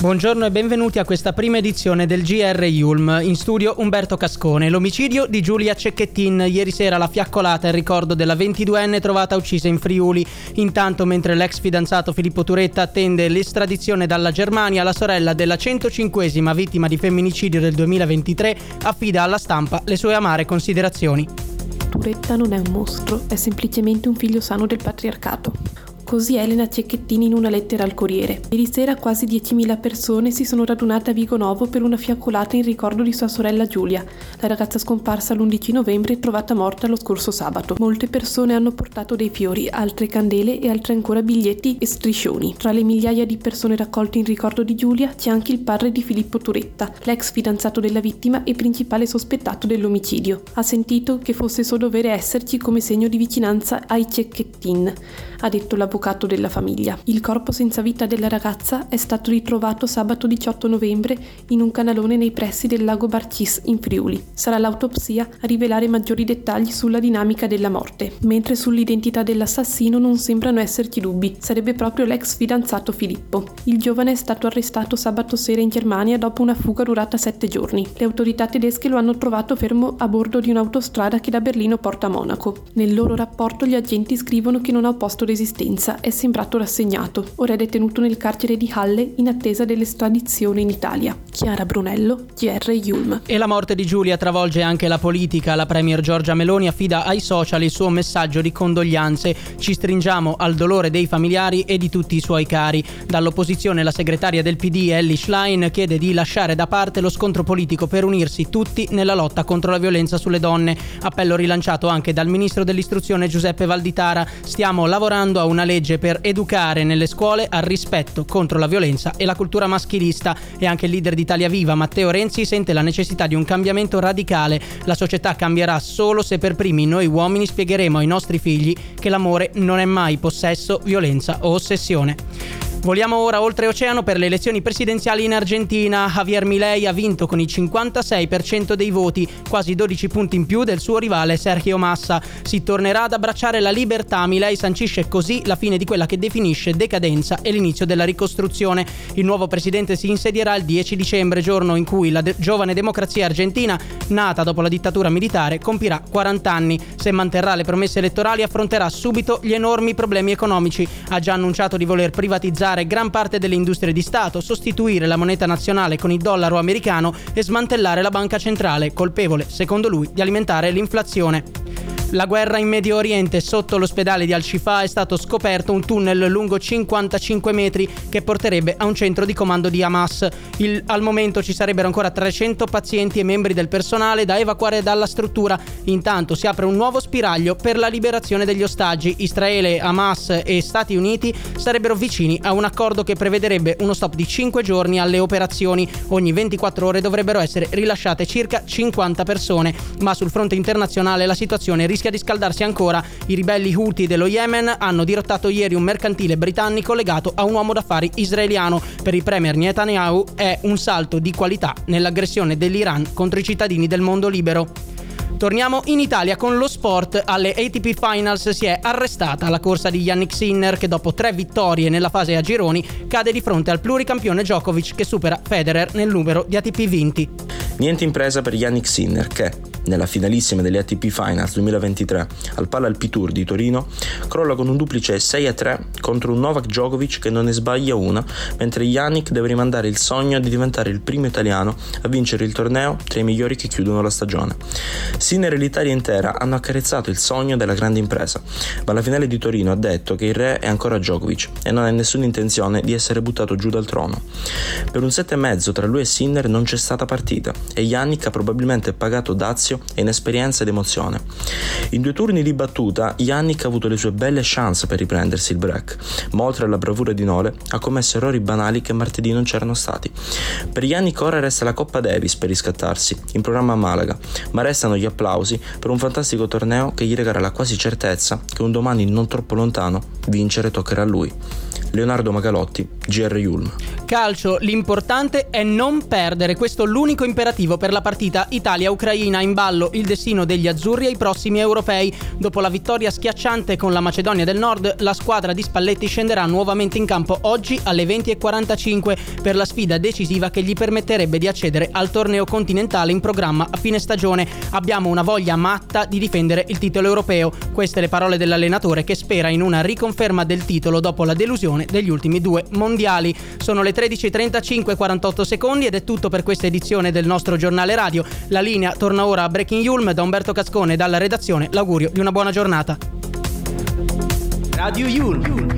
Buongiorno e benvenuti a questa prima edizione del GR Yulm. In studio Umberto Cascone. L'omicidio di Giulia Cecchettin. Ieri sera la fiaccolata in ricordo della 22enne trovata uccisa in Friuli. Intanto, mentre l'ex fidanzato Filippo Turetta attende l'estradizione dalla Germania, la sorella della 105esima vittima di femminicidio del 2023 affida alla stampa le sue amare considerazioni. Turetta non è un mostro, è semplicemente un figlio sano del patriarcato. Così Elena Cecchettini in una lettera al Corriere. Ieri sera quasi 10.000 persone si sono radunate a Vigo Novo per una fiaccolata in ricordo di sua sorella Giulia, la ragazza scomparsa l'11 novembre e trovata morta lo scorso sabato. Molte persone hanno portato dei fiori, altre candele e altre ancora biglietti e striscioni. Tra le migliaia di persone raccolte in ricordo di Giulia c'è anche il padre di Filippo Turetta, l'ex fidanzato della vittima e principale sospettato dell'omicidio. Ha sentito che fosse suo dovere esserci come segno di vicinanza ai Cecchettin, ha detto l'avvocato l'avvocato della famiglia. Il corpo senza vita della ragazza è stato ritrovato sabato 18 novembre in un canalone nei pressi del lago Barcis in Friuli. Sarà l'autopsia a rivelare maggiori dettagli sulla dinamica della morte, mentre sull'identità dell'assassino non sembrano esserci dubbi. Sarebbe proprio l'ex fidanzato Filippo. Il giovane è stato arrestato sabato sera in Germania dopo una fuga durata sette giorni. Le autorità tedesche lo hanno trovato fermo a bordo di un'autostrada che da Berlino porta a Monaco. Nel loro rapporto gli agenti scrivono che non ha opposto resistenza Scienza è sembrato rassegnato. Ora è detenuto nel carcere di Halle in attesa dell'estradizione in Italia. Chiara Brunello, GR Yulm. E la morte di Giulia travolge anche la politica. La premier Giorgia Meloni affida ai social il suo messaggio di condoglianze. Ci stringiamo al dolore dei familiari e di tutti i suoi cari. Dall'opposizione la segretaria del PD Ellie Schlein chiede di lasciare da parte lo scontro politico per unirsi tutti nella lotta contro la violenza sulle donne. Appello rilanciato anche dal ministro dell'istruzione Giuseppe Valditara. Stiamo lavorando a una legge legge per educare nelle scuole al rispetto contro la violenza e la cultura maschilista e anche il leader di Italia Viva, Matteo Renzi, sente la necessità di un cambiamento radicale. La società cambierà solo se per primi noi uomini spiegheremo ai nostri figli che l'amore non è mai possesso, violenza o ossessione. Voliamo ora oltreoceano per le elezioni presidenziali in Argentina. Javier Milei ha vinto con il 56% dei voti, quasi 12 punti in più del suo rivale Sergio Massa. Si tornerà ad abbracciare la libertà. Milei sancisce così la fine di quella che definisce decadenza e l'inizio della ricostruzione. Il nuovo presidente si insedierà il 10 dicembre, giorno in cui la de- giovane democrazia argentina, nata dopo la dittatura militare, compirà 40 anni. Se manterrà le promesse elettorali affronterà subito gli enormi problemi economici. Ha già annunciato di voler privatizzare privatizzare gran parte delle industrie di Stato, sostituire la moneta nazionale con il dollaro americano e smantellare la banca centrale, colpevole, secondo lui, di alimentare l'inflazione. La guerra in Medio Oriente. Sotto l'ospedale di Al-Shifa è stato scoperto un tunnel lungo 55 metri che porterebbe a un centro di comando di Hamas. Il, al momento ci sarebbero ancora 300 pazienti e membri del personale da evacuare dalla struttura. Intanto si apre un nuovo spiraglio per la liberazione degli ostaggi. Israele, Hamas e Stati Uniti sarebbero vicini a un accordo che prevederebbe uno stop di 5 giorni alle operazioni. Ogni 24 ore dovrebbero essere rilasciate circa 50 persone. Ma sul fronte internazionale la situazione rischia rischia di scaldarsi ancora. I ribelli Houthi dello Yemen hanno dirottato ieri un mercantile britannico legato a un uomo d'affari israeliano. Per il premier Netanyahu è un salto di qualità nell'aggressione dell'Iran contro i cittadini del mondo libero. Torniamo in Italia con lo sport. Alle ATP Finals si è arrestata la corsa di Yannick Sinner che dopo tre vittorie nella fase a gironi cade di fronte al pluricampione Djokovic che supera Federer nel numero di ATP vinti. Niente impresa per Yannick Sinner che, nella finalissima delle ATP Finals 2023 al Pala Alpi Tour di Torino, crolla con un duplice 6-3 contro un Novak Djokovic che non ne sbaglia una, mentre Yannick deve rimandare il sogno di diventare il primo italiano a vincere il torneo tra i migliori che chiudono la stagione. Sinner e l'Italia intera hanno accarezzato il sogno della grande impresa, ma alla finale di Torino ha detto che il re è ancora Djokovic e non ha nessuna intenzione di essere buttato giù dal trono. Per un set e mezzo tra lui e Sinner non c'è stata partita e Yannick ha probabilmente pagato dazio e inesperienza ed emozione. In due turni di battuta, Yannick ha avuto le sue belle chance per riprendersi il break, ma oltre alla bravura di Nole ha commesso errori banali che martedì non c'erano stati. Per Yannick ora resta la Coppa Davis per riscattarsi, in programma a Malaga, ma restano gli applausi per un fantastico torneo che gli regala la quasi certezza che un domani non troppo lontano vincere toccherà a lui. Leonardo Magalotti, GR Yulm. Calcio, l'importante è non perdere, questo è l'unico imperativo per la partita Italia-Ucraina in base ballo il destino degli azzurri ai prossimi europei. Dopo la vittoria schiacciante con la Macedonia del Nord, la squadra di Spalletti scenderà nuovamente in campo oggi alle 20.45 per la sfida decisiva che gli permetterebbe di accedere al torneo continentale in programma a fine stagione. Abbiamo una voglia matta di difendere il titolo europeo. Queste le parole dell'allenatore che spera in una riconferma del titolo dopo la delusione degli ultimi due mondiali. Sono le 13.35 48 secondi ed è tutto per questa edizione del nostro giornale radio. La linea torna ora Breaking Yulm da Umberto Cascone dalla redazione. L'augurio di una buona giornata. Radio Yulm.